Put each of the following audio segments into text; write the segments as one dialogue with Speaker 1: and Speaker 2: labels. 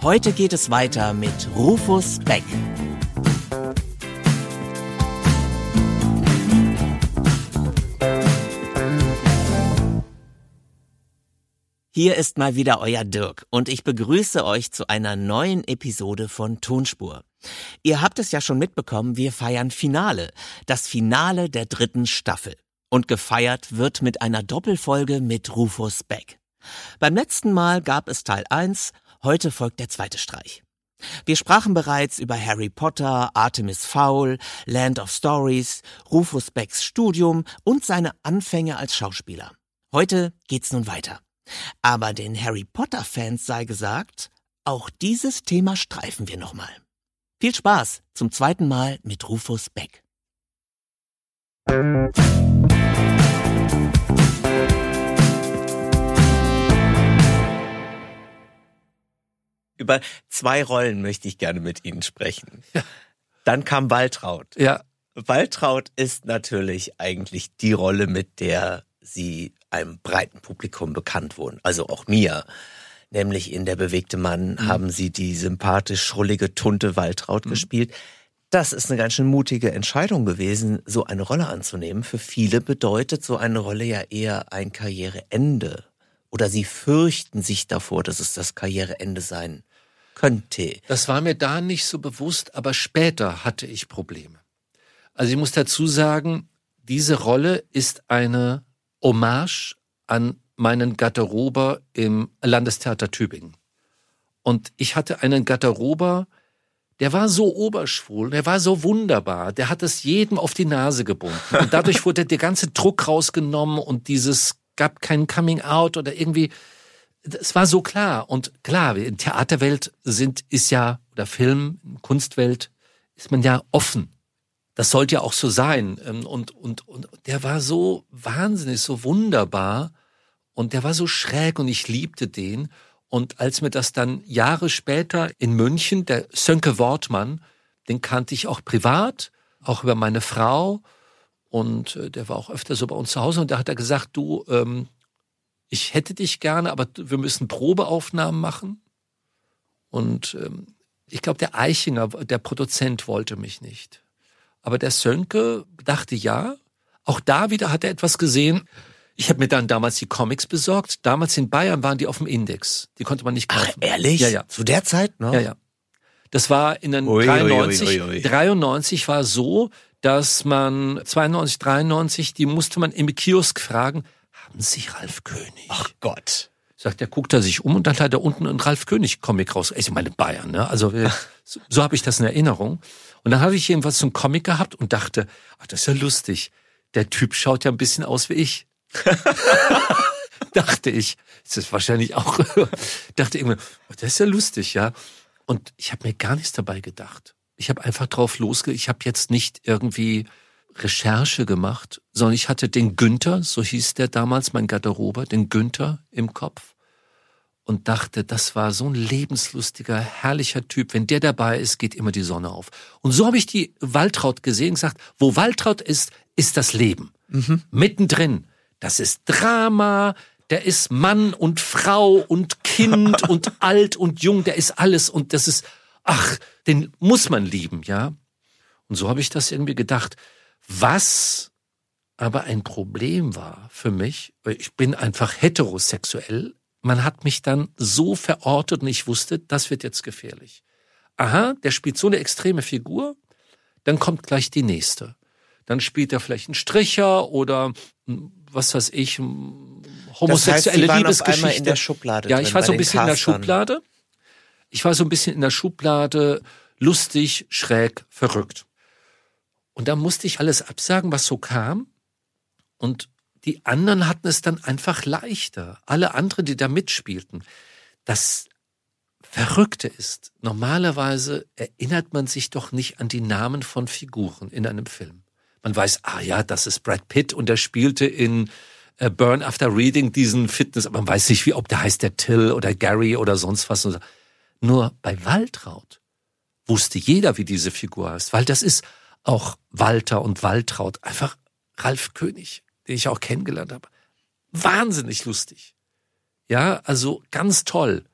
Speaker 1: Heute geht es weiter mit Rufus Beck. Hier ist mal wieder euer Dirk und ich begrüße euch zu einer neuen Episode von Tonspur. Ihr habt es ja schon mitbekommen, wir feiern Finale, das Finale der dritten Staffel. Und gefeiert wird mit einer Doppelfolge mit Rufus Beck. Beim letzten Mal gab es Teil 1, heute folgt der zweite Streich. Wir sprachen bereits über Harry Potter, Artemis Fowl, Land of Stories, Rufus Becks Studium und seine Anfänge als Schauspieler. Heute geht's nun weiter. Aber den Harry Potter Fans sei gesagt, auch dieses Thema streifen wir nochmal. Viel Spaß zum zweiten Mal mit Rufus Beck. Über zwei Rollen möchte ich gerne mit Ihnen sprechen. Ja. Dann kam Waltraud.
Speaker 2: Ja.
Speaker 1: Waltraud ist natürlich eigentlich die Rolle, mit der Sie einem breiten Publikum bekannt wurden. Also auch mir. Nämlich in Der bewegte Mann mhm. haben Sie die sympathisch schrullige Tunte Waltraud mhm. gespielt. Das ist eine ganz schön mutige Entscheidung gewesen, so eine Rolle anzunehmen. Für viele bedeutet so eine Rolle ja eher ein Karriereende. Oder sie fürchten sich davor, dass es das Karriereende sein könnte.
Speaker 2: Das war mir da nicht so bewusst, aber später hatte ich Probleme. Also ich muss dazu sagen, diese Rolle ist eine Hommage an meinen Garderober im Landestheater Tübingen. Und ich hatte einen Garderober, der war so oberschwul, der war so wunderbar, der hat es jedem auf die Nase gebunden. Und dadurch wurde der ganze Druck rausgenommen und dieses gab kein Coming Out oder irgendwie, es war so klar. Und klar, in Theaterwelt sind, ist ja, oder Film, Kunstwelt, ist man ja offen. Das sollte ja auch so sein. Ähm, und, und, und der war so wahnsinnig, so wunderbar. Und der war so schräg und ich liebte den. Und als mir das dann Jahre später in München, der Sönke Wortmann, den kannte ich auch privat, auch über meine Frau. Und äh, der war auch öfter so bei uns zu Hause. Und da hat er gesagt, du, ähm, ich hätte dich gerne, aber wir müssen Probeaufnahmen machen. Und ähm, ich glaube, der Eichinger, der Produzent, wollte mich nicht. Aber der Sönke dachte ja. Auch da wieder hat er etwas gesehen. Ich habe mir dann damals die Comics besorgt. Damals in Bayern waren die auf dem Index. Die konnte man nicht kaufen.
Speaker 1: Ach, ehrlich?
Speaker 2: Ja, ja.
Speaker 1: Zu der Zeit noch?
Speaker 2: Ja, ja. Das war in den ui, 93. Ui, ui, 93 war so, dass man 92, 93, die musste man im Kiosk fragen, haben Sie Ralf König?
Speaker 1: Ach Gott.
Speaker 2: Sagt er, guckt er sich um und dann hat er unten einen Ralf König Comic raus. Ich meine Bayern, ne? Also so, so habe ich das in Erinnerung. Und dann habe ich jedenfalls so einen Comic gehabt und dachte, ach, das ist ja lustig. Der Typ schaut ja ein bisschen aus wie ich. dachte ich. Das ist wahrscheinlich auch, dachte irgendwie, oh, das ist ja lustig, ja. Und ich habe mir gar nichts dabei gedacht. Ich habe einfach drauf losge, ich habe jetzt nicht irgendwie Recherche gemacht, sondern ich hatte den Günther, so hieß der damals, mein Garderober, den Günther im Kopf und dachte, das war so ein lebenslustiger, herrlicher Typ. Wenn der dabei ist, geht immer die Sonne auf. Und so habe ich die Waltraud gesehen, gesagt, wo Waltraud ist, ist das Leben. Mhm. Mittendrin. Das ist Drama, der ist Mann und Frau und Kind und alt und jung, der ist alles und das ist, ach, den muss man lieben, ja. Und so habe ich das irgendwie gedacht. Was aber ein Problem war für mich, weil ich bin einfach heterosexuell, man hat mich dann so verortet und ich wusste, das wird jetzt gefährlich. Aha, der spielt so eine extreme Figur, dann kommt gleich die nächste. Dann spielt er vielleicht einen Stricher oder hm, was weiß ich, homosexuelle
Speaker 1: das heißt,
Speaker 2: Liebesgeschichte.
Speaker 1: in der Schublade.
Speaker 2: Ja, ich war so ein bisschen in der Schublade. Ich war so ein bisschen in der Schublade, lustig, schräg, verrückt. Und da musste ich alles absagen, was so kam. Und die anderen hatten es dann einfach leichter. Alle anderen, die da mitspielten. Das Verrückte ist, normalerweise erinnert man sich doch nicht an die Namen von Figuren in einem Film. Man weiß, ah ja, das ist Brad Pitt und er spielte in äh, Burn After Reading diesen Fitness, aber man weiß nicht, wie, ob der heißt der Till oder Gary oder sonst was. Nur bei Waltraud wusste jeder, wie diese Figur heißt, weil das ist auch Walter und Waltraud, einfach Ralf König, den ich auch kennengelernt habe. Wahnsinnig lustig. Ja, also ganz toll.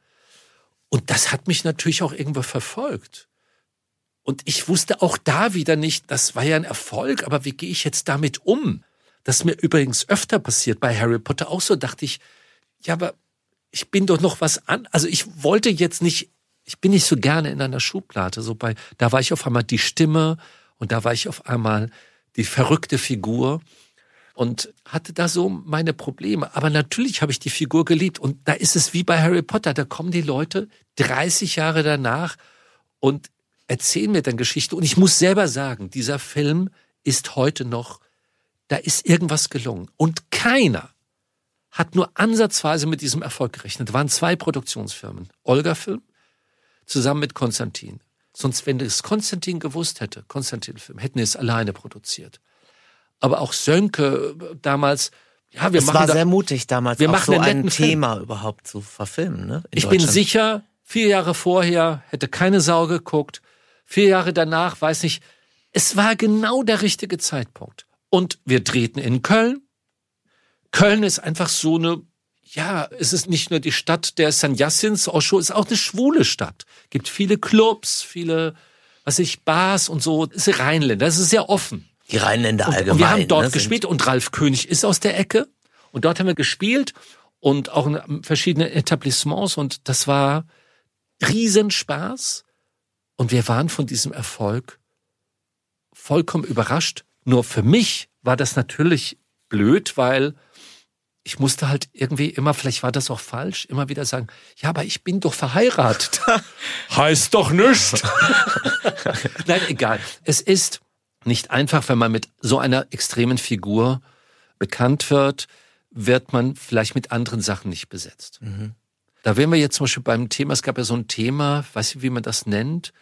Speaker 2: Und das hat mich natürlich auch irgendwo verfolgt. Und ich wusste auch da wieder nicht, das war ja ein Erfolg, aber wie gehe ich jetzt damit um? Das mir übrigens öfter passiert bei Harry Potter auch so, dachte ich, ja, aber ich bin doch noch was an. Also ich wollte jetzt nicht, ich bin nicht so gerne in einer Schublade. So bei, da war ich auf einmal die Stimme und da war ich auf einmal die verrückte Figur und hatte da so meine Probleme. Aber natürlich habe ich die Figur geliebt und da ist es wie bei Harry Potter. Da kommen die Leute 30 Jahre danach und erzählen mir dann Geschichte. Und ich muss selber sagen, dieser Film ist heute noch, da ist irgendwas gelungen. Und keiner hat nur ansatzweise mit diesem Erfolg gerechnet. Es waren zwei Produktionsfirmen. Olga Film zusammen mit Konstantin. Sonst, wenn es Konstantin gewusst hätte, Konstantin Film, hätten es alleine produziert aber auch Sönke äh, damals. Ja, wir
Speaker 1: es
Speaker 2: machen
Speaker 1: war
Speaker 2: da,
Speaker 1: sehr mutig damals,
Speaker 2: wir machen
Speaker 1: so ein
Speaker 2: netten Film.
Speaker 1: Thema überhaupt zu verfilmen. Ne? in
Speaker 2: Ich bin sicher, vier Jahre vorher hätte keine Sau geguckt. Vier Jahre danach, weiß nicht, es war genau der richtige Zeitpunkt. Und wir drehten in Köln. Köln ist einfach so eine, ja, es ist nicht nur die Stadt der Sanyassins, Osho ist auch eine schwule Stadt. Gibt viele Clubs, viele, was ich, Bars und so. Es ist Rheinländer, das ist sehr offen.
Speaker 1: Die Rheinländer allgemein.
Speaker 2: Und wir haben dort
Speaker 1: ne,
Speaker 2: gespielt und Ralf König ist aus der Ecke und dort haben wir gespielt und auch in verschiedenen Etablissements und das war Riesenspaß und wir waren von diesem Erfolg vollkommen überrascht. Nur für mich war das natürlich blöd, weil ich musste halt irgendwie immer, vielleicht war das auch falsch, immer wieder sagen, ja, aber ich bin doch verheiratet. heißt doch nichts. Nein, egal. Es ist nicht einfach, wenn man mit so einer extremen Figur bekannt wird, wird man vielleicht mit anderen Sachen nicht besetzt. Da wären wir jetzt zum Beispiel beim Thema, es gab ja so ein Thema, weiß ich, wie man das nennt,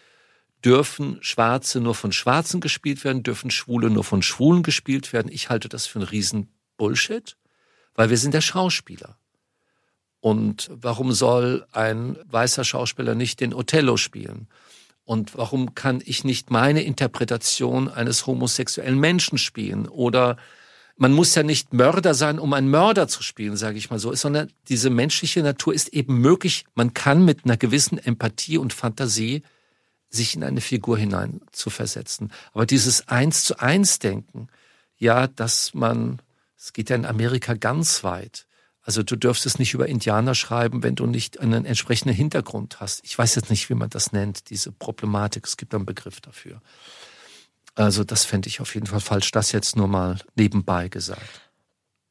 Speaker 2: dürfen Schwarze nur von Schwarzen gespielt werden, dürfen Schwule nur von Schwulen gespielt werden. Ich halte das für einen riesen Bullshit, weil wir sind der Schauspieler. Und warum soll ein weißer Schauspieler nicht den Othello spielen? Und warum kann ich nicht meine Interpretation eines homosexuellen Menschen spielen? Oder man muss ja nicht Mörder sein, um einen Mörder zu spielen, sage ich mal so, sondern diese menschliche Natur ist eben möglich. Man kann mit einer gewissen Empathie und Fantasie sich in eine Figur hinein zu versetzen. Aber dieses Eins zu eins Denken, ja, dass man, es geht ja in Amerika ganz weit. Also du dürfst es nicht über Indianer schreiben, wenn du nicht einen entsprechenden Hintergrund hast. Ich weiß jetzt nicht, wie man das nennt, diese Problematik. Es gibt einen Begriff dafür. Also das fände ich auf jeden Fall falsch. Das jetzt nur mal nebenbei gesagt.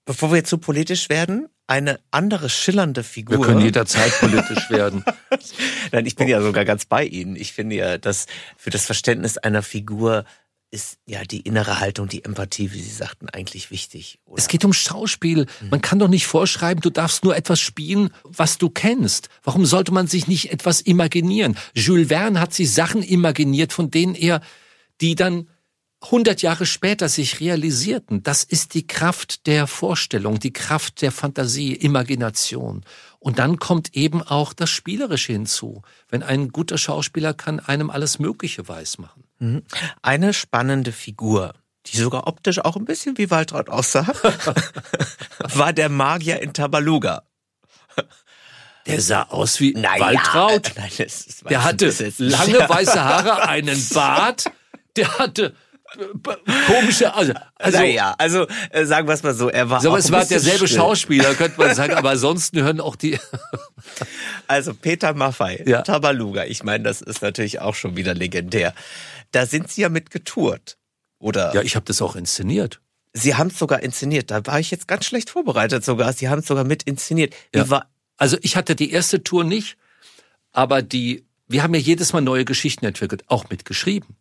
Speaker 1: Bevor wir jetzt so politisch werden, eine andere schillernde Figur.
Speaker 2: Wir können jederzeit politisch werden.
Speaker 1: Nein, ich bin ja sogar ganz bei Ihnen. Ich finde ja, dass für das Verständnis einer Figur ist ja die innere Haltung, die Empathie, wie Sie sagten, eigentlich wichtig. Oder?
Speaker 2: Es geht um Schauspiel. Man kann doch nicht vorschreiben, du darfst nur etwas spielen, was du kennst. Warum sollte man sich nicht etwas imaginieren? Jules Verne hat sich Sachen imaginiert, von denen er, die dann 100 Jahre später sich realisierten. Das ist die Kraft der Vorstellung, die Kraft der Fantasie, Imagination. Und dann kommt eben auch das Spielerische hinzu. Wenn ein guter Schauspieler kann einem alles Mögliche weismachen.
Speaker 1: Mhm. Eine spannende Figur, die sogar optisch auch ein bisschen wie Waltraud aussah, war der Magier in Tabaluga.
Speaker 2: Der sah aus wie
Speaker 1: Naja,
Speaker 2: Waltraud.
Speaker 1: nein, das ist-
Speaker 2: Der hatte lange weiße Haare, einen Bart, der hatte äh, komische, also, also,
Speaker 1: naja, also äh, sagen wir es mal so, er war
Speaker 2: so, aber es war derselbe
Speaker 1: still.
Speaker 2: Schauspieler, könnte man sagen, aber ansonsten hören auch die,
Speaker 1: Also Peter Maffei,
Speaker 2: Ja.
Speaker 1: Tabaluga, ich meine, das ist natürlich auch schon wieder legendär. Da sind Sie ja mit getourt. Oder
Speaker 2: ja, ich habe das auch inszeniert.
Speaker 1: Sie haben es sogar inszeniert. Da war ich jetzt ganz schlecht vorbereitet sogar. Sie haben es sogar mit inszeniert.
Speaker 2: Ja.
Speaker 1: war,
Speaker 2: Also ich hatte die erste Tour nicht, aber die, wir haben ja jedes Mal neue Geschichten entwickelt, auch mitgeschrieben.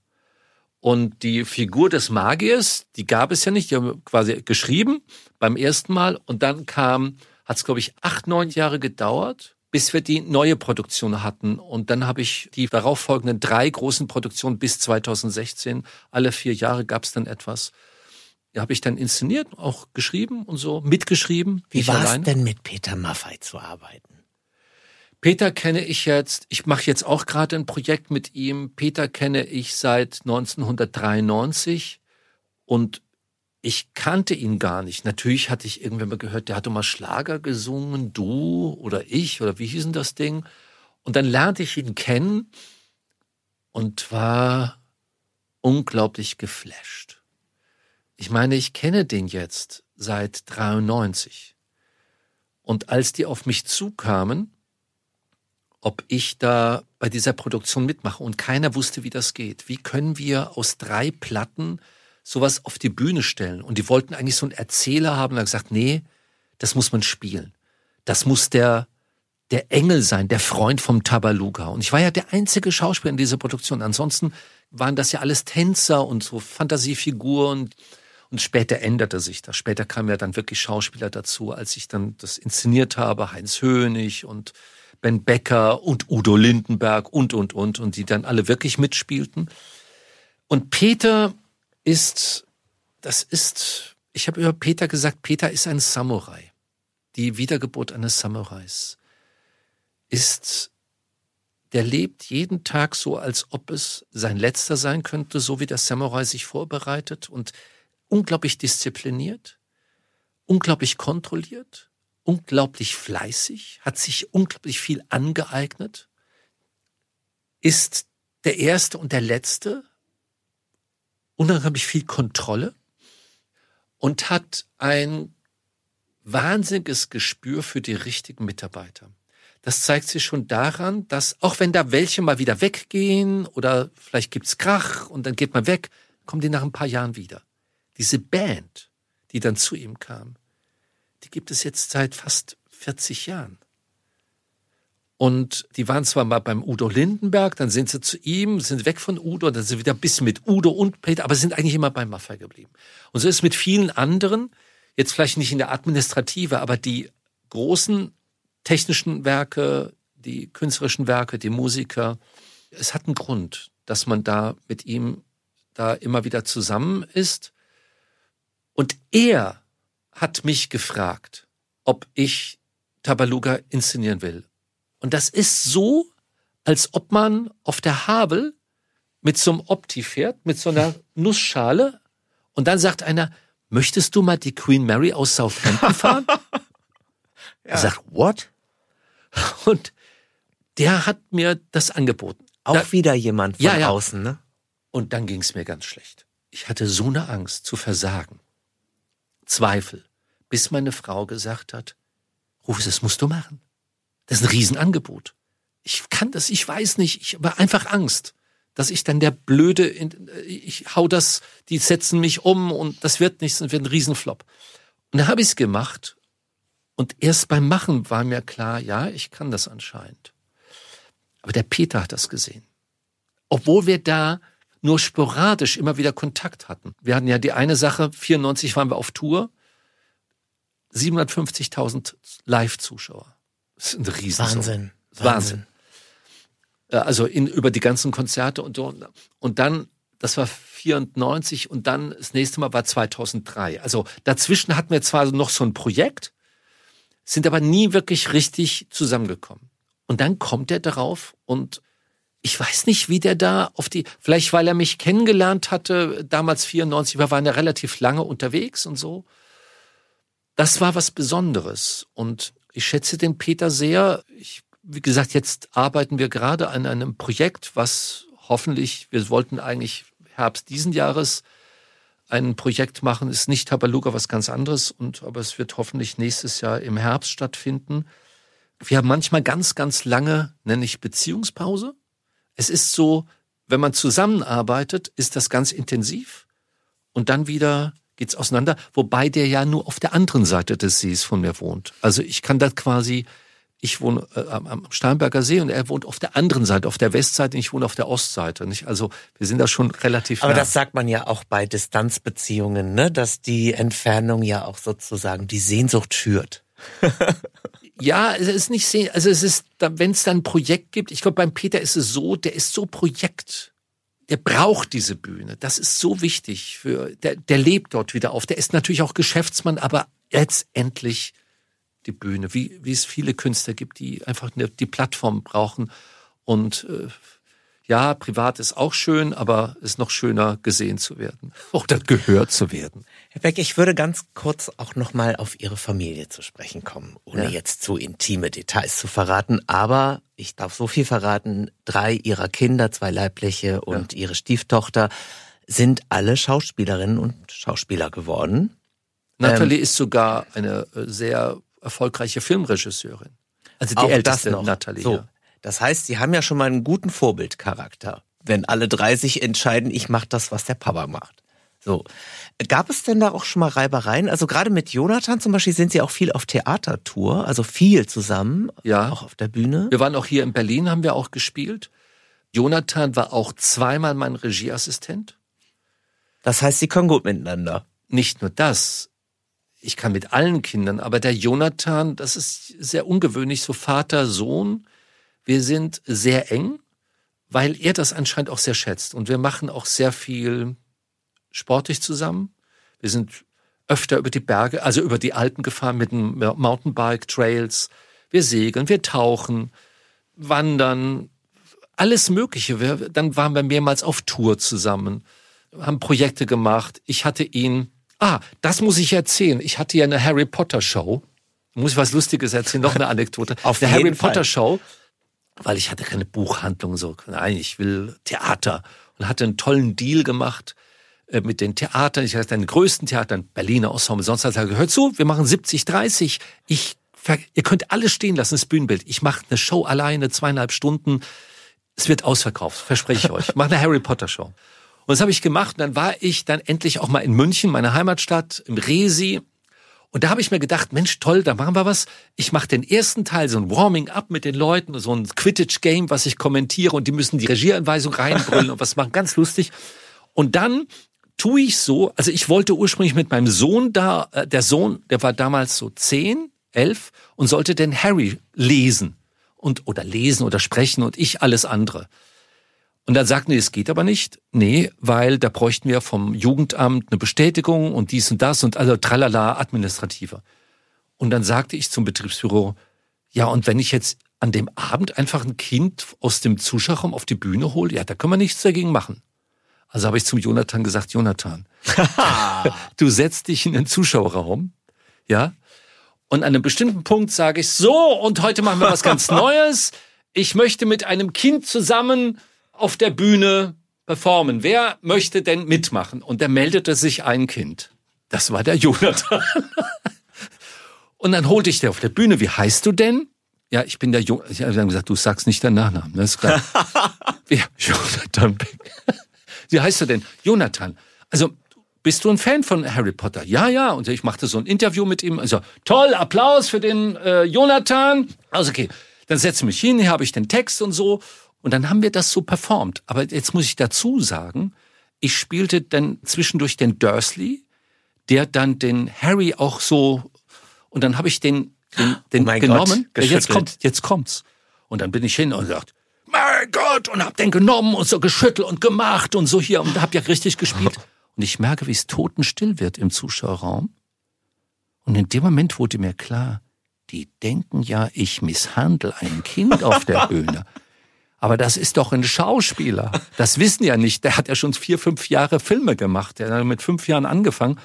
Speaker 2: Und die Figur des Magiers, die gab es ja nicht, die haben wir quasi geschrieben beim ersten Mal und dann kam, hat es glaube ich acht, neun Jahre gedauert, bis wir die neue Produktion hatten. Und dann habe ich die darauffolgenden drei großen Produktionen bis 2016, alle vier Jahre gab es dann etwas. Die habe ich dann inszeniert, auch geschrieben und so, mitgeschrieben.
Speaker 1: wie war es denn mit Peter Maffei zu arbeiten?
Speaker 2: Peter kenne ich jetzt, ich mache jetzt auch gerade ein Projekt mit ihm. Peter kenne ich seit 1993 und ich kannte ihn gar nicht. Natürlich hatte ich irgendwann mal gehört, der hatte mal Schlager gesungen, du oder ich oder wie hieß denn das Ding? Und dann lernte ich ihn kennen und war unglaublich geflasht. Ich meine, ich kenne den jetzt seit 93. Und als die auf mich zukamen, ob ich da bei dieser Produktion mitmache und keiner wusste, wie das geht. Wie können wir aus drei Platten sowas auf die Bühne stellen? Und die wollten eigentlich so einen Erzähler haben und haben gesagt, nee, das muss man spielen. Das muss der, der Engel sein, der Freund vom Tabaluga. Und ich war ja der einzige Schauspieler in dieser Produktion. Ansonsten waren das ja alles Tänzer und so Fantasiefiguren. Und später änderte sich das. Später kamen ja dann wirklich Schauspieler dazu, als ich dann das inszeniert habe, Heinz Hönig und Ben Becker und Udo Lindenberg und, und, und, und die dann alle wirklich mitspielten. Und Peter ist, das ist, ich habe über Peter gesagt, Peter ist ein Samurai. Die Wiedergeburt eines Samurais ist, der lebt jeden Tag so, als ob es sein letzter sein könnte, so wie der Samurai sich vorbereitet und unglaublich diszipliniert, unglaublich kontrolliert, unglaublich fleißig, hat sich unglaublich viel angeeignet, ist der Erste und der Letzte, unheimlich viel Kontrolle und hat ein wahnsinniges Gespür für die richtigen Mitarbeiter. Das zeigt sich schon daran, dass auch wenn da welche mal wieder weggehen oder vielleicht gibt's Krach und dann geht man weg, kommen die nach ein paar Jahren wieder. Diese Band, die dann zu ihm kam, die gibt es jetzt seit fast 40 Jahren. Und die waren zwar mal beim Udo Lindenberg, dann sind sie zu ihm, sind weg von Udo, dann sind sie wieder ein bisschen mit Udo und Peter, aber sind eigentlich immer beim Maffei geblieben. Und so ist es mit vielen anderen, jetzt vielleicht nicht in der Administrative, aber die großen technischen Werke, die künstlerischen Werke, die Musiker, es hat einen Grund, dass man da mit ihm da immer wieder zusammen ist. Und er hat mich gefragt, ob ich Tabaluga inszenieren will. Und das ist so, als ob man auf der Havel mit so einem Opti fährt, mit so einer Nussschale. Und dann sagt einer, möchtest du mal die Queen Mary aus Southampton fahren? Er sagt, what? Und der hat mir das angeboten.
Speaker 1: Auch
Speaker 2: Da-
Speaker 1: wieder jemand von
Speaker 2: Ja, ja.
Speaker 1: außen, ne?
Speaker 2: und dann ging es mir ganz schlecht. Ich hatte so eine Angst zu versagen. Zweifel. Bis meine Frau gesagt hat, Rufus, das musst du machen. Das ist ein Riesenangebot. Ich kann das, ich weiß nicht, ich habe einfach Angst, dass ich dann der Blöde, in, ich hau das, die setzen mich um und das wird nichts und wird ein Riesenflop. Und dann habe ich es gemacht und erst beim Machen war mir klar, ja, ich kann das anscheinend. Aber der Peter hat das gesehen obwohl wir da nur sporadisch immer wieder Kontakt hatten. Wir hatten ja die eine Sache, 94 waren wir auf Tour, 750.000 Live-Zuschauer. Das ist ein Riesensumme.
Speaker 1: Wahnsinn.
Speaker 2: Wahnsinn. Äh, Also in, über die ganzen Konzerte und so. Und dann, das war 94 und dann das nächste Mal war 2003. Also dazwischen hatten wir zwar noch so ein Projekt, sind aber nie wirklich richtig zusammengekommen. Und dann kommt er darauf und ich weiß nicht, wie der da auf die, vielleicht weil er mich kennengelernt hatte, damals 94, wir waren ja relativ lange unterwegs und so. Das war was Besonderes und ich schätze den Peter sehr. Ich, wie gesagt, jetzt arbeiten wir gerade an einem Projekt, was hoffentlich, wir wollten eigentlich Herbst diesen Jahres ein Projekt machen, ist nicht Tabaluga was ganz anderes, und, aber es wird hoffentlich nächstes Jahr im Herbst stattfinden. Wir haben manchmal ganz, ganz lange, nenne ich Beziehungspause. Es ist so, wenn man zusammenarbeitet, ist das ganz intensiv und dann wieder geht's auseinander, wobei der ja nur auf der anderen Seite des Sees von mir wohnt. Also ich kann das quasi, ich wohne äh, am Steinberger See und er wohnt auf der anderen Seite, auf der Westseite, und ich wohne auf der Ostseite. Nicht? Also wir sind da schon relativ.
Speaker 1: Aber
Speaker 2: nah.
Speaker 1: das sagt man ja auch bei Distanzbeziehungen, ne? dass die Entfernung ja auch sozusagen die Sehnsucht schürt.
Speaker 2: Ja, es ist nicht sehr, also es ist, wenn es dann ein Projekt gibt, ich glaube, beim Peter ist es so, der ist so Projekt. Der braucht diese Bühne. Das ist so wichtig für, der, der lebt dort wieder auf. Der ist natürlich auch Geschäftsmann, aber letztendlich die Bühne, wie, wie es viele Künstler gibt, die einfach eine, die Plattform brauchen und äh, ja, privat ist auch schön, aber ist noch schöner gesehen zu werden oder gehört zu werden.
Speaker 1: Herr Beck, ich würde ganz kurz auch nochmal auf Ihre Familie zu sprechen kommen, ohne ja. jetzt zu intime Details zu verraten. Aber ich darf so viel verraten, drei Ihrer Kinder, zwei leibliche und ja. Ihre Stieftochter, sind alle Schauspielerinnen und Schauspieler geworden.
Speaker 2: Nathalie ähm, ist sogar eine äh, sehr erfolgreiche Filmregisseurin. Also die älteste Nathalie.
Speaker 1: So, das heißt, Sie haben ja schon mal einen guten Vorbildcharakter, wenn alle drei sich entscheiden, ich mache das, was der Papa macht. So. Gab es denn da auch schon mal Reibereien? Also gerade mit Jonathan zum Beispiel sind Sie auch viel auf Theatertour, also viel zusammen,
Speaker 2: ja.
Speaker 1: auch auf der Bühne.
Speaker 2: Wir waren auch hier in Berlin, haben wir auch gespielt. Jonathan war auch zweimal mein Regieassistent.
Speaker 1: Das heißt, Sie können gut miteinander.
Speaker 2: Nicht nur das. Ich kann mit allen Kindern, aber der Jonathan, das ist sehr ungewöhnlich, so Vater, Sohn. Wir sind sehr eng, weil er das anscheinend auch sehr schätzt. Und wir machen auch sehr viel sportlich zusammen. Wir sind öfter über die Berge, also über die Alpen gefahren mit dem Mountainbike, Trails. Wir segeln, wir tauchen, wandern, alles Mögliche. Wir, dann waren wir mehrmals auf Tour zusammen, haben Projekte gemacht. Ich hatte ihn, ah, das muss ich erzählen. Ich hatte ja eine Harry Potter Show. Muss ich was Lustiges erzählen? Noch eine Anekdote.
Speaker 1: auf der Harry
Speaker 2: Fall. Potter Show, weil ich hatte keine Buchhandlung so. Nein, ich will Theater und hatte einen tollen Deal gemacht äh, mit den Theatern, ich hatte den größten Theatern, Berliner Ensemble, sonst hat er gehört zu, wir machen 70, 30, ich, ihr könnt alles stehen lassen, das Bühnenbild. Ich mache eine Show alleine, zweieinhalb Stunden, es wird ausverkauft, verspreche ich euch. Ich mache eine Harry Potter Show. Und das habe ich gemacht und dann war ich dann endlich auch mal in München, meiner Heimatstadt, im Resi. Und da habe ich mir gedacht, Mensch, toll, da machen wir was. Ich mache den ersten Teil, so ein Warming-up mit den Leuten, so ein Quidditch-Game, was ich kommentiere und die müssen die Regieanweisung reinbrüllen und was machen, ganz lustig. Und dann tue ich so, also ich wollte ursprünglich mit meinem Sohn da, äh, der Sohn, der war damals so zehn, elf und sollte den Harry lesen und oder lesen oder sprechen und ich alles andere. Und dann sagten die, es geht aber nicht. Nee, weil da bräuchten wir vom Jugendamt eine Bestätigung und dies und das und also tralala administrativer. Und dann sagte ich zum Betriebsbüro, ja, und wenn ich jetzt an dem Abend einfach ein Kind aus dem Zuschauerraum auf die Bühne hole, ja, da können wir nichts dagegen machen. Also habe ich zum Jonathan gesagt, Jonathan, du setzt dich in den Zuschauerraum, ja, und an einem bestimmten Punkt sage ich, so, und heute machen wir was ganz Neues. Ich möchte mit einem Kind zusammen auf der Bühne performen. Wer möchte denn mitmachen? Und da meldete sich ein Kind. Das war der Jonathan. und dann holte ich der auf der Bühne. Wie heißt du denn? Ja, ich bin der Jonathan. Ich habe dann gesagt, du sagst nicht deinen Nachnamen. Das ist klar. ja, Jonathan Beck. Wie heißt du denn? Jonathan. Also, bist du ein Fan von Harry Potter? Ja, ja. Und ich machte so ein Interview mit ihm. Also, toll, Applaus für den äh, Jonathan. Also, okay. Dann setze ich mich hin, hier habe ich den Text und so. Und dann haben wir das so performt. Aber jetzt muss ich dazu sagen, ich spielte dann zwischendurch den Dursley, der dann den Harry auch so, und dann habe ich den, den, den oh genommen.
Speaker 1: Gott,
Speaker 2: jetzt kommt, jetzt kommt's. Und dann bin ich hin und gesagt, mein Gott, und hab den genommen und so geschüttelt und gemacht und so hier und hab ja richtig gespielt. Und ich merke, wie es totenstill wird im Zuschauerraum. Und in dem Moment wurde mir klar, die denken ja, ich misshandle ein Kind auf der Bühne. Aber das ist doch ein Schauspieler. Das wissen ja nicht. Der hat ja schon vier, fünf Jahre Filme gemacht. Der hat mit fünf Jahren angefangen.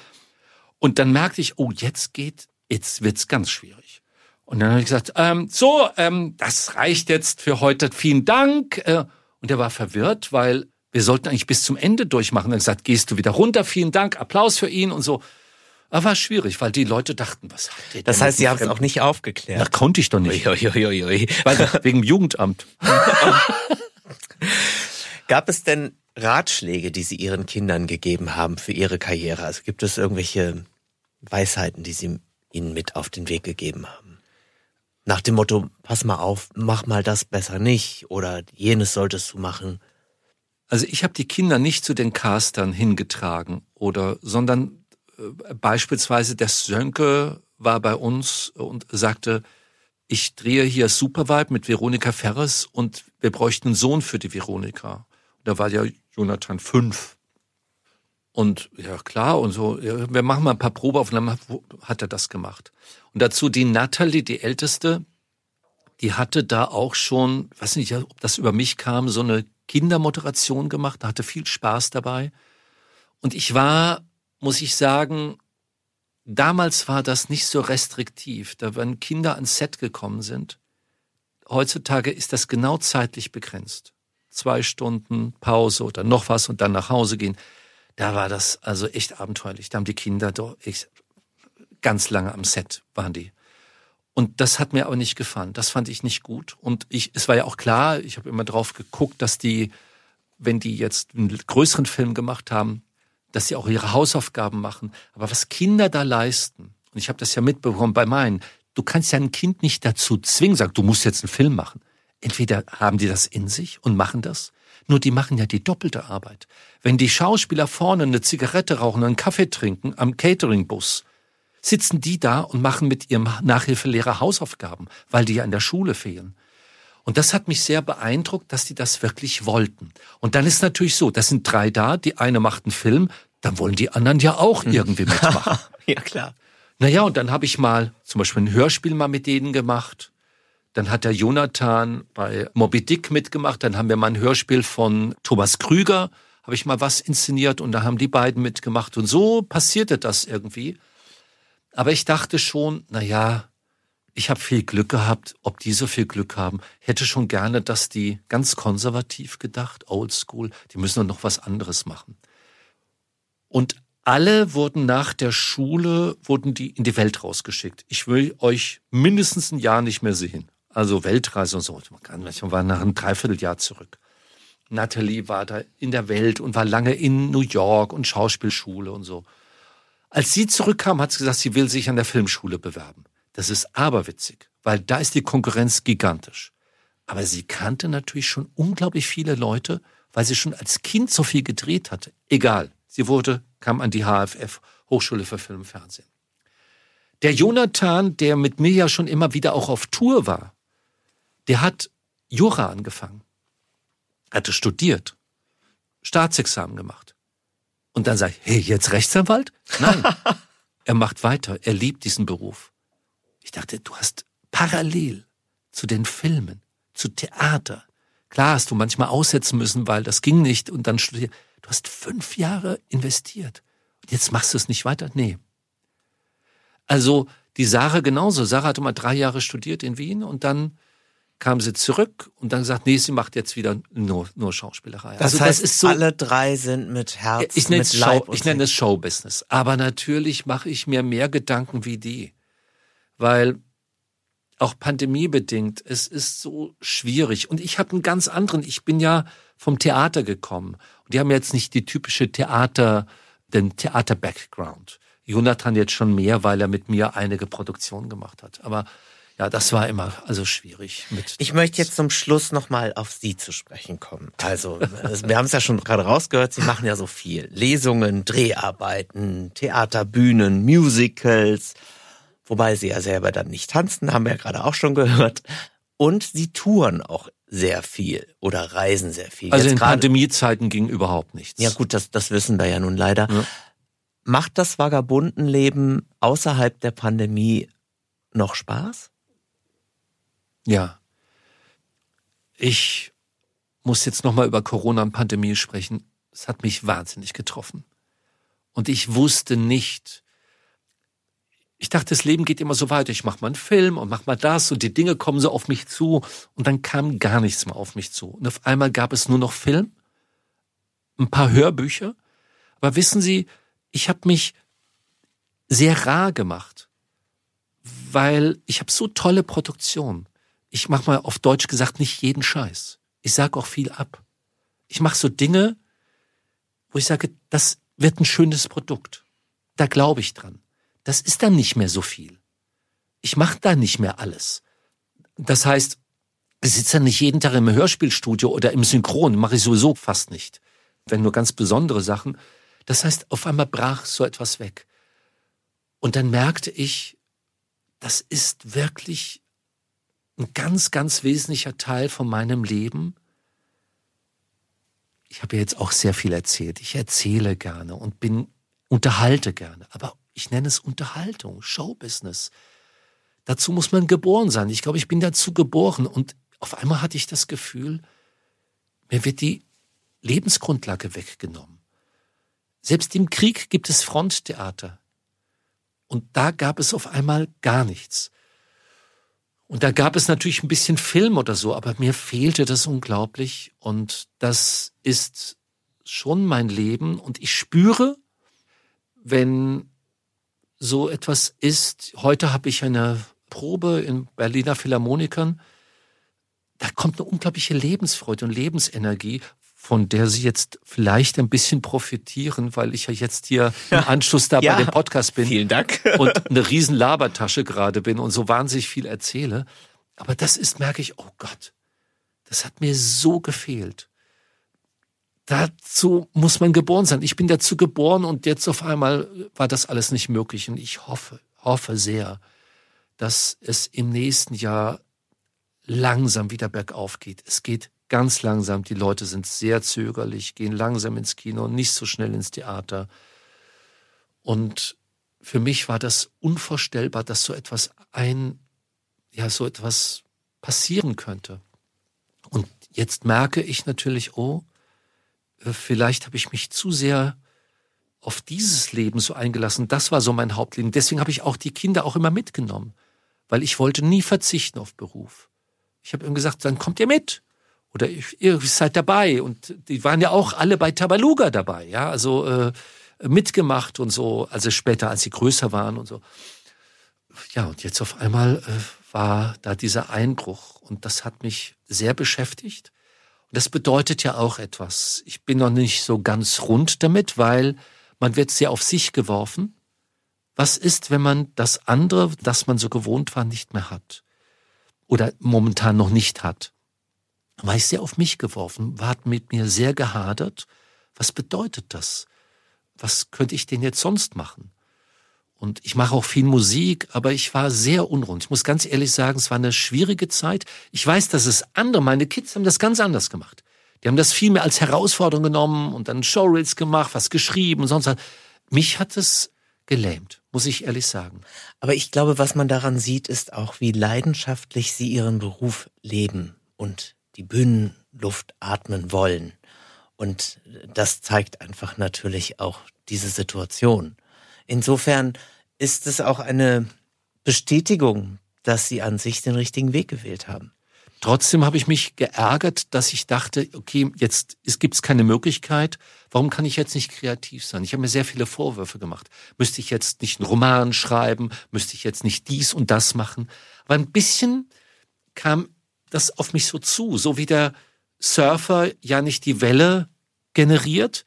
Speaker 2: Und dann merkte ich, oh, jetzt geht, jetzt wird's ganz schwierig. Und dann habe ich gesagt, ähm, so, ähm, das reicht jetzt für heute. Vielen Dank. Äh, und er war verwirrt, weil wir sollten eigentlich bis zum Ende durchmachen. Er hat gesagt, gehst du wieder runter? Vielen Dank, Applaus für ihn und so. Aber war schwierig, weil die Leute dachten, was hat der
Speaker 1: Das heißt, Sie haben es auch nicht aufgeklärt.
Speaker 2: Da konnte ich doch nicht.
Speaker 1: Ui, ui, ui, ui.
Speaker 2: Weil, wegen Jugendamt.
Speaker 1: Gab es denn Ratschläge, die Sie Ihren Kindern gegeben haben für ihre Karriere? Also gibt es irgendwelche Weisheiten, die Sie ihnen mit auf den Weg gegeben haben? Nach dem Motto, pass mal auf, mach mal das besser nicht oder jenes solltest du machen.
Speaker 2: Also ich habe die Kinder nicht zu den Castern hingetragen oder, sondern beispielsweise der Sönke war bei uns und sagte, ich drehe hier Supervibe mit Veronika Ferres und wir bräuchten einen Sohn für die Veronika. Da war ja Jonathan fünf. Und ja, klar, und so, ja, wir machen mal ein paar Probeaufnahmen, hat er das gemacht. Und dazu die Natalie, die Älteste, die hatte da auch schon, weiß nicht, ob das über mich kam, so eine Kindermoderation gemacht, hatte viel Spaß dabei. Und ich war, muss ich sagen, damals war das nicht so restriktiv. Da wenn Kinder ans Set gekommen sind, heutzutage ist das genau zeitlich begrenzt. Zwei Stunden Pause oder noch was und dann nach Hause gehen. Da war das also echt abenteuerlich. Da haben die Kinder doch echt ganz lange am Set waren die. Und das hat mir aber nicht gefallen. Das fand ich nicht gut. Und ich, es war ja auch klar, ich habe immer drauf geguckt, dass die, wenn die jetzt einen größeren Film gemacht haben, dass sie auch ihre Hausaufgaben machen. Aber was Kinder da leisten, und ich habe das ja mitbekommen bei meinen, du kannst ja ein Kind nicht dazu zwingen, sag, du musst jetzt einen Film machen. Entweder haben die das in sich und machen das, nur die machen ja die doppelte Arbeit. Wenn die Schauspieler vorne eine Zigarette rauchen, einen Kaffee trinken am Cateringbus, sitzen die da und machen mit ihrem Nachhilfelehrer Hausaufgaben, weil die ja in der Schule fehlen. Und das hat mich sehr beeindruckt, dass die das wirklich wollten. Und dann ist natürlich so, das sind drei da, die eine macht einen Film, dann wollen die anderen ja auch hm. irgendwie mitmachen.
Speaker 1: ja, klar.
Speaker 2: Naja, und dann habe ich mal zum Beispiel ein Hörspiel mal mit denen gemacht. Dann hat der Jonathan bei Moby Dick mitgemacht. Dann haben wir mal ein Hörspiel von Thomas Krüger, habe ich mal was inszeniert und da haben die beiden mitgemacht. Und so passierte das irgendwie. Aber ich dachte schon, na ja, ich habe viel Glück gehabt. Ob die so viel Glück haben, hätte schon gerne, dass die ganz konservativ gedacht, oldschool, die müssen noch was anderes machen. Und alle wurden nach der Schule, wurden die in die Welt rausgeschickt. Ich will euch mindestens ein Jahr nicht mehr sehen. Also Weltreise und so. Man war nach einem Dreivierteljahr zurück. Natalie war da in der Welt und war lange in New York und Schauspielschule und so. Als sie zurückkam, hat sie gesagt, sie will sich an der Filmschule bewerben. Das ist aberwitzig, weil da ist die Konkurrenz gigantisch. Aber sie kannte natürlich schon unglaublich viele Leute, weil sie schon als Kind so viel gedreht hatte. Egal. Sie wurde, kam an die HFF, Hochschule für Film und Fernsehen. Der Jonathan, der mit mir ja schon immer wieder auch auf Tour war, der hat Jura angefangen, hatte studiert, Staatsexamen gemacht. Und dann sage ich, hey, jetzt Rechtsanwalt? Nein. er macht weiter. Er liebt diesen Beruf. Ich dachte, du hast parallel zu den Filmen, zu Theater. Klar hast du manchmal aussetzen müssen, weil das ging nicht und dann studiert. Du hast fünf Jahre investiert. Und jetzt machst du es nicht weiter? Nee. Also die Sarah genauso. Sarah hatte mal drei Jahre studiert in Wien und dann kam sie zurück und dann gesagt, nee, sie macht jetzt wieder nur, nur Schauspielerei.
Speaker 1: Das also heißt, das ist so, alle drei sind mit Herz,
Speaker 2: ich nenne mit es Show, ich nenne es Showbusiness. Aber natürlich mache ich mir mehr Gedanken wie die, weil auch pandemiebedingt, es ist so schwierig. Und ich habe einen ganz anderen, ich bin ja vom Theater gekommen. Und die haben jetzt nicht die typische Theater, den Theater-Background. Jonathan jetzt schon mehr, weil er mit mir einige Produktionen gemacht hat. Aber ja, das war immer also schwierig. Mit
Speaker 1: ich möchte jetzt zum Schluss nochmal auf Sie zu sprechen kommen. Also, wir haben es ja schon gerade rausgehört, Sie machen ja so viel. Lesungen, Dreharbeiten, Theaterbühnen, Musicals, wobei Sie ja selber dann nicht tanzen, haben wir ja gerade auch schon gehört. Und Sie touren auch sehr viel oder reisen sehr viel.
Speaker 2: Also Jetzt in Pandemiezeiten ging überhaupt nichts.
Speaker 1: Ja gut, das, das wissen wir ja nun leider. Ja. Macht das Vagabundenleben außerhalb der Pandemie noch Spaß?
Speaker 2: Ja. Ich muss jetzt nochmal über Corona und Pandemie sprechen. Es hat mich wahnsinnig getroffen. Und ich wusste nicht, ich dachte, das Leben geht immer so weiter. Ich mache mal einen Film und mach mal das und die Dinge kommen so auf mich zu und dann kam gar nichts mehr auf mich zu. Und auf einmal gab es nur noch Film, ein paar Hörbücher. Aber wissen Sie, ich habe mich sehr rar gemacht, weil ich habe so tolle Produktionen ich mache mal auf Deutsch gesagt nicht jeden Scheiß. Ich sag auch viel ab. Ich mache so Dinge, wo ich sage, das wird ein schönes Produkt. Da glaube ich dran. Das ist dann nicht mehr so viel. Ich mache da nicht mehr alles. Das heißt, ich sitze dann nicht jeden Tag im Hörspielstudio oder im Synchron, mache ich sowieso fast nicht. Wenn nur ganz besondere Sachen. Das heißt, auf einmal brach so etwas weg. Und dann merkte ich, das ist wirklich ein ganz, ganz wesentlicher Teil von meinem Leben. Ich habe ja jetzt auch sehr viel erzählt. Ich erzähle gerne und bin, unterhalte gerne. Aber ich nenne es Unterhaltung, Showbusiness. Dazu muss man geboren sein. Ich glaube, ich bin dazu geboren. Und auf einmal hatte ich das Gefühl, mir wird die Lebensgrundlage weggenommen. Selbst im Krieg gibt es Fronttheater. Und da gab es auf einmal gar nichts. Und da gab es natürlich ein bisschen Film oder so, aber mir fehlte das unglaublich. Und das ist schon mein Leben. Und ich spüre, wenn so etwas ist, heute habe ich eine Probe in Berliner Philharmonikern, da kommt eine unglaubliche Lebensfreude und Lebensenergie, von der Sie jetzt vielleicht ein bisschen profitieren, weil ich ja jetzt hier im Anschluss da ja, bei dem Podcast bin.
Speaker 1: Vielen Dank.
Speaker 2: und eine riesen Labertasche gerade bin und so wahnsinnig viel erzähle. Aber das ist, merke ich, oh Gott, das hat mir so gefehlt. Dazu muss man geboren sein. Ich bin dazu geboren und jetzt auf einmal war das alles nicht möglich. Und ich hoffe, hoffe sehr, dass es im nächsten Jahr langsam wieder bergauf geht. Es geht ganz langsam. Die Leute sind sehr zögerlich, gehen langsam ins Kino, nicht so schnell ins Theater. Und für mich war das unvorstellbar, dass so etwas ein, ja, so etwas passieren könnte. Und jetzt merke ich natürlich, oh, vielleicht habe ich mich zu sehr auf dieses Leben so eingelassen. Das war so mein Hauptleben. Deswegen habe ich auch die Kinder auch immer mitgenommen, weil ich wollte nie verzichten auf Beruf. Ich habe ihm gesagt, dann kommt ihr mit oder ihr seid dabei. Und die waren ja auch alle bei Tabaluga dabei, ja, also äh, mitgemacht und so, also später, als sie größer waren und so. Ja, und jetzt auf einmal äh, war da dieser Einbruch und das hat mich sehr beschäftigt. Und das bedeutet ja auch etwas. Ich bin noch nicht so ganz rund damit, weil man wird sehr auf sich geworfen. Was ist, wenn man das andere, das man so gewohnt war, nicht mehr hat? Oder momentan noch nicht hat? war ich sehr auf mich geworfen, war mit mir sehr gehadert. Was bedeutet das? Was könnte ich denn jetzt sonst machen? Und ich mache auch viel Musik, aber ich war sehr unrund. Ich muss ganz ehrlich sagen, es war eine schwierige Zeit. Ich weiß, dass es andere, meine Kids haben das ganz anders gemacht. Die haben das viel mehr als Herausforderung genommen und dann Showreels gemacht, was geschrieben und sonst was. Mich hat es gelähmt, muss ich ehrlich sagen.
Speaker 1: Aber ich glaube, was man daran sieht, ist auch, wie leidenschaftlich sie ihren Beruf leben und die Bühnenluft atmen wollen. Und das zeigt einfach natürlich auch diese Situation. Insofern ist es auch eine Bestätigung, dass sie an sich den richtigen Weg gewählt haben.
Speaker 2: Trotzdem habe ich mich geärgert, dass ich dachte, okay, jetzt gibt es keine Möglichkeit. Warum kann ich jetzt nicht kreativ sein? Ich habe mir sehr viele Vorwürfe gemacht. Müsste ich jetzt nicht einen Roman schreiben? Müsste ich jetzt nicht dies und das machen? Aber ein bisschen kam das auf mich so zu, so wie der Surfer ja nicht die Welle generiert,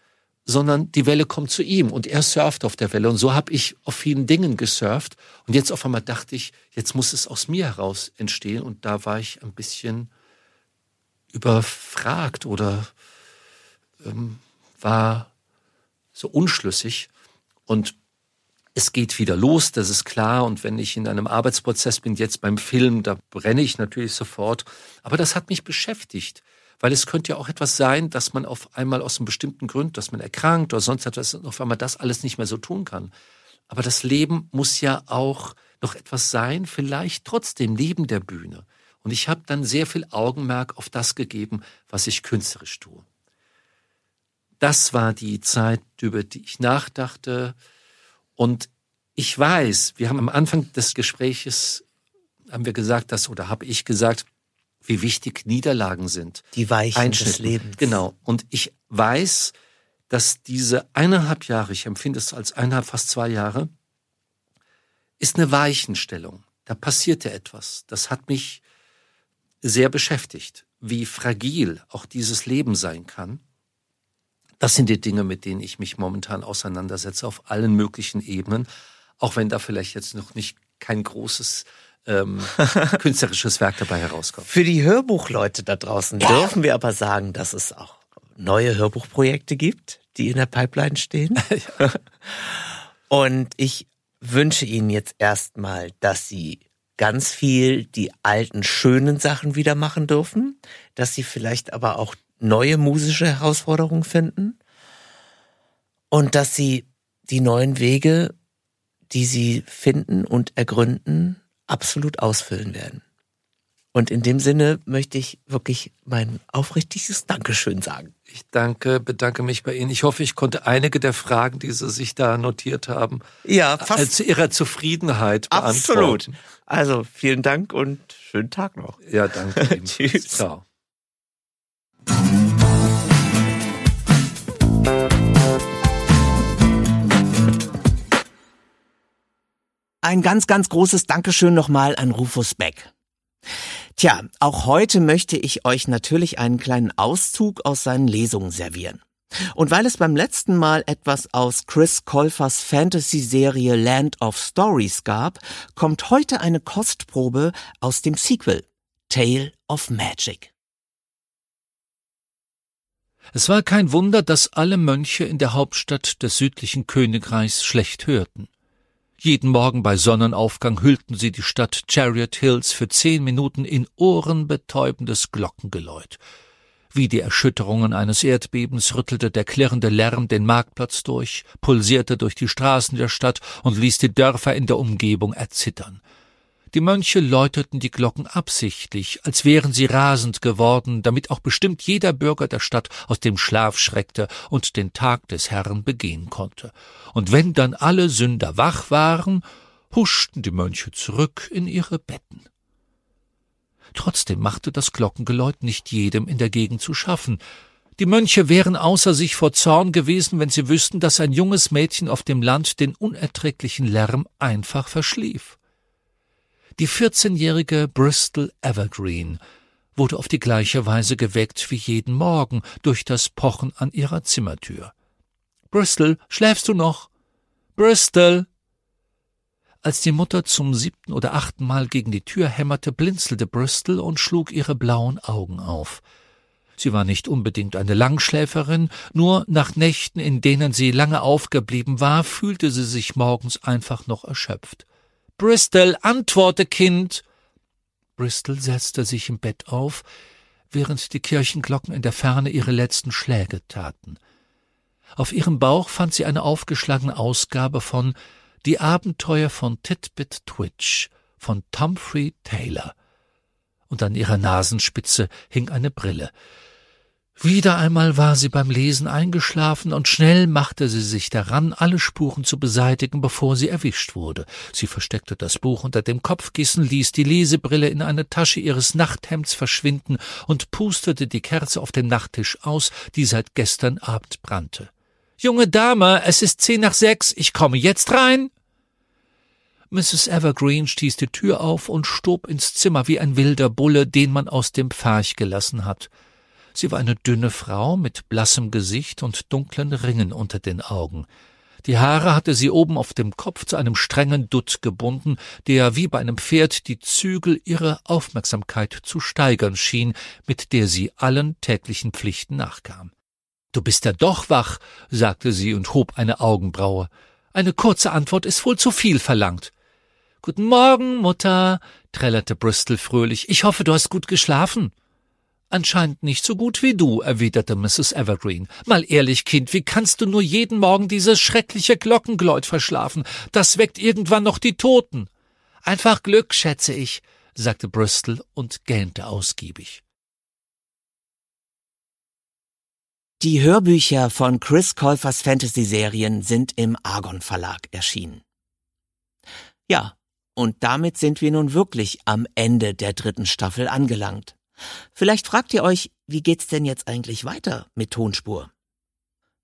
Speaker 2: sondern die Welle kommt zu ihm und er surft auf der Welle. Und so habe ich auf vielen Dingen gesurft. Und jetzt auf einmal dachte ich, jetzt muss es aus mir heraus entstehen. Und da war ich ein bisschen überfragt oder ähm, war so unschlüssig. Und es geht wieder los, das ist klar. Und wenn ich in einem Arbeitsprozess bin, jetzt beim Film, da brenne ich natürlich sofort. Aber das hat mich beschäftigt. Weil es könnte ja auch etwas sein, dass man auf einmal aus einem bestimmten Grund, dass man erkrankt oder sonst etwas, auf einmal das alles nicht mehr so tun kann. Aber das Leben muss ja auch noch etwas sein, vielleicht trotzdem neben der Bühne. Und ich habe dann sehr viel Augenmerk auf das gegeben, was ich künstlerisch tue. Das war die Zeit, über die ich nachdachte, und ich weiß, wir haben am Anfang des Gespräches, haben wir gesagt, dass, oder habe ich gesagt, wie wichtig Niederlagen sind.
Speaker 1: Die Weichen des Lebens.
Speaker 2: Genau. Und ich weiß, dass diese eineinhalb Jahre, ich empfinde es als eineinhalb, fast zwei Jahre, ist eine Weichenstellung. Da passierte etwas. Das hat mich sehr beschäftigt, wie fragil auch dieses Leben sein kann.
Speaker 3: Das sind die Dinge, mit denen ich mich momentan auseinandersetze auf allen möglichen Ebenen, auch wenn da vielleicht jetzt noch nicht kein großes ähm, künstlerisches Werk dabei herauskommt.
Speaker 1: Für die Hörbuchleute da draußen dürfen wir aber sagen, dass es auch neue Hörbuchprojekte gibt, die in der Pipeline stehen. Und ich wünsche Ihnen jetzt erstmal, dass Sie ganz viel die alten schönen Sachen wieder machen dürfen, dass Sie vielleicht aber auch neue musische Herausforderungen finden und dass Sie die neuen Wege, die Sie finden und ergründen, absolut ausfüllen werden. Und in dem Sinne möchte ich wirklich mein aufrichtiges Dankeschön sagen.
Speaker 3: Ich danke, bedanke mich bei Ihnen. Ich hoffe, ich konnte einige der Fragen, die Sie sich da notiert haben,
Speaker 1: ja, fast
Speaker 3: zu Ihrer Zufriedenheit beantworten.
Speaker 1: Absolut. Also vielen Dank und schönen Tag noch.
Speaker 3: Ja, danke.
Speaker 1: Tschüss.
Speaker 3: Ciao.
Speaker 1: Ein ganz, ganz großes Dankeschön nochmal an Rufus Beck. Tja, auch heute möchte ich euch natürlich einen kleinen Auszug aus seinen Lesungen servieren. Und weil es beim letzten Mal etwas aus Chris Colfers Fantasy-Serie Land of Stories gab, kommt heute eine Kostprobe aus dem Sequel Tale of Magic.
Speaker 2: Es war kein Wunder, dass alle Mönche in der Hauptstadt des südlichen Königreichs schlecht hörten. Jeden Morgen bei Sonnenaufgang hüllten sie die Stadt Chariot Hills für zehn Minuten in ohrenbetäubendes Glockengeläut. Wie die Erschütterungen eines Erdbebens rüttelte der klirrende Lärm den Marktplatz durch, pulsierte durch die Straßen der Stadt und ließ die Dörfer in der Umgebung erzittern. Die Mönche läuteten die Glocken absichtlich, als wären sie rasend geworden, damit auch bestimmt jeder Bürger der Stadt aus dem Schlaf schreckte und den Tag des Herrn begehen konnte. Und wenn dann alle Sünder wach waren, huschten die Mönche zurück in ihre Betten. Trotzdem machte das Glockengeläut nicht jedem in der Gegend zu schaffen. Die Mönche wären außer sich vor Zorn gewesen, wenn sie wüssten, dass ein junges Mädchen auf dem Land den unerträglichen Lärm einfach verschlief. Die 14-jährige Bristol Evergreen wurde auf die gleiche Weise geweckt wie jeden Morgen durch das Pochen an ihrer Zimmertür. Bristol, schläfst du noch? Bristol! Als die Mutter zum siebten oder achten Mal gegen die Tür hämmerte, blinzelte Bristol und schlug ihre blauen Augen auf. Sie war nicht unbedingt eine Langschläferin, nur nach Nächten, in denen sie lange aufgeblieben war, fühlte sie sich morgens einfach noch erschöpft. Bristol, antworte, Kind. Bristol setzte sich im Bett auf, während die Kirchenglocken in der Ferne ihre letzten Schläge taten. Auf ihrem Bauch fand sie eine aufgeschlagene Ausgabe von Die Abenteuer von Titbit Twitch von Humphrey Taylor. Und an ihrer Nasenspitze hing eine Brille. Wieder einmal war sie beim Lesen eingeschlafen und schnell machte sie sich daran, alle Spuren zu beseitigen, bevor sie erwischt wurde. Sie versteckte das Buch unter dem Kopfkissen, ließ die Lesebrille in eine Tasche ihres Nachthemds verschwinden und pustete die Kerze auf dem Nachttisch aus, die seit gestern Abend brannte. Junge Dame, es ist zehn nach sechs, ich komme jetzt rein. Mrs. Evergreen stieß die Tür auf und stob ins Zimmer wie ein wilder Bulle, den man aus dem Pfarch gelassen hat. Sie war eine dünne Frau mit blassem Gesicht und dunklen Ringen unter den Augen. Die Haare hatte sie oben auf dem Kopf zu einem strengen Dutt gebunden, der wie bei einem Pferd die Zügel ihrer Aufmerksamkeit zu steigern schien, mit der sie allen täglichen Pflichten nachkam. Du bist ja doch wach, sagte sie und hob eine Augenbraue. Eine kurze Antwort ist wohl zu viel verlangt. Guten Morgen, Mutter, trällerte Bristol fröhlich. Ich hoffe, du hast gut geschlafen. Anscheinend nicht so gut wie du, erwiderte Mrs. Evergreen. Mal ehrlich, Kind, wie kannst du nur jeden Morgen dieses schreckliche Glockengeläut verschlafen? Das weckt irgendwann noch die Toten. Einfach Glück, schätze ich, sagte Bristol und gähnte ausgiebig.
Speaker 1: Die Hörbücher von Chris Käufers Fantasy-Serien sind im Argon Verlag erschienen. Ja, und damit sind wir nun wirklich am Ende der dritten Staffel angelangt. Vielleicht fragt ihr euch, wie geht's denn jetzt eigentlich weiter mit Tonspur?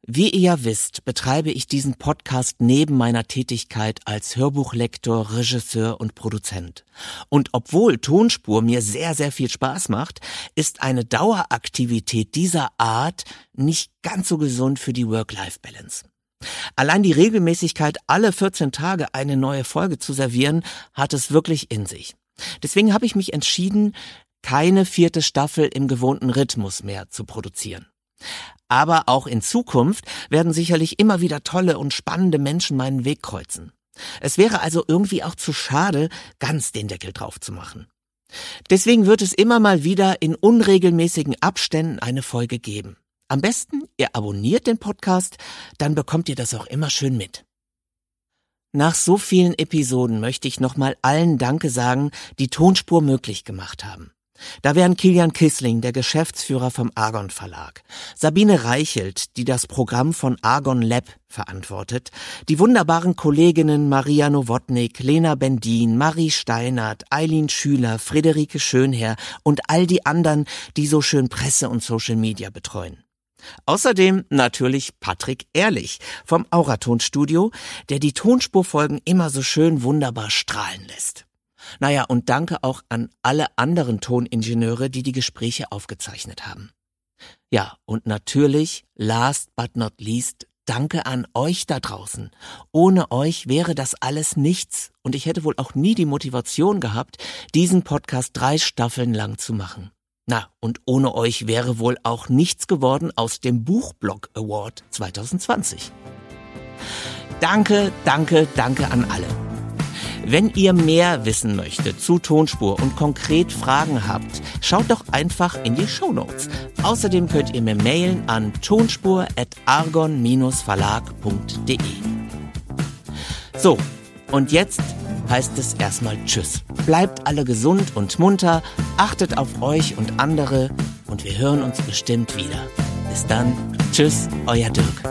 Speaker 1: Wie ihr ja wisst, betreibe ich diesen Podcast neben meiner Tätigkeit als Hörbuchlektor, Regisseur und Produzent. Und obwohl Tonspur mir sehr, sehr viel Spaß macht, ist eine Daueraktivität dieser Art nicht ganz so gesund für die Work-Life-Balance. Allein die Regelmäßigkeit, alle 14 Tage eine neue Folge zu servieren, hat es wirklich in sich. Deswegen habe ich mich entschieden, keine vierte Staffel im gewohnten Rhythmus mehr zu produzieren. Aber auch in Zukunft werden sicherlich immer wieder tolle und spannende Menschen meinen Weg kreuzen. Es wäre also irgendwie auch zu schade, ganz den Deckel drauf zu machen. Deswegen wird es immer mal wieder in unregelmäßigen Abständen eine Folge geben. Am besten, ihr abonniert den Podcast, dann bekommt ihr das auch immer schön mit. Nach so vielen Episoden möchte ich nochmal allen Danke sagen, die Tonspur möglich gemacht haben. Da wären Kilian Kissling, der Geschäftsführer vom Argon Verlag, Sabine Reichelt, die das Programm von Argon Lab verantwortet, die wunderbaren Kolleginnen Maria Nowotnik, Lena Bendin, Marie Steinert, Eileen Schüler, Friederike Schönherr und all die anderen, die so schön Presse und Social Media betreuen. Außerdem natürlich Patrick Ehrlich vom Auraton Studio, der die Tonspurfolgen immer so schön wunderbar strahlen lässt. Naja, und danke auch an alle anderen Toningenieure, die die Gespräche aufgezeichnet haben. Ja, und natürlich, last but not least, danke an euch da draußen. Ohne euch wäre das alles nichts und ich hätte wohl auch nie die Motivation gehabt, diesen Podcast drei Staffeln lang zu machen. Na, und ohne euch wäre wohl auch nichts geworden aus dem Buchblog Award 2020. Danke, danke, danke an alle. Wenn ihr mehr wissen möchtet zu Tonspur und konkret Fragen habt, schaut doch einfach in die Show Notes. Außerdem könnt ihr mir mailen an tonspur.argon-verlag.de. So, und jetzt heißt es erstmal Tschüss. Bleibt alle gesund und munter, achtet auf euch und andere und wir hören uns bestimmt wieder. Bis dann, Tschüss, euer Dirk.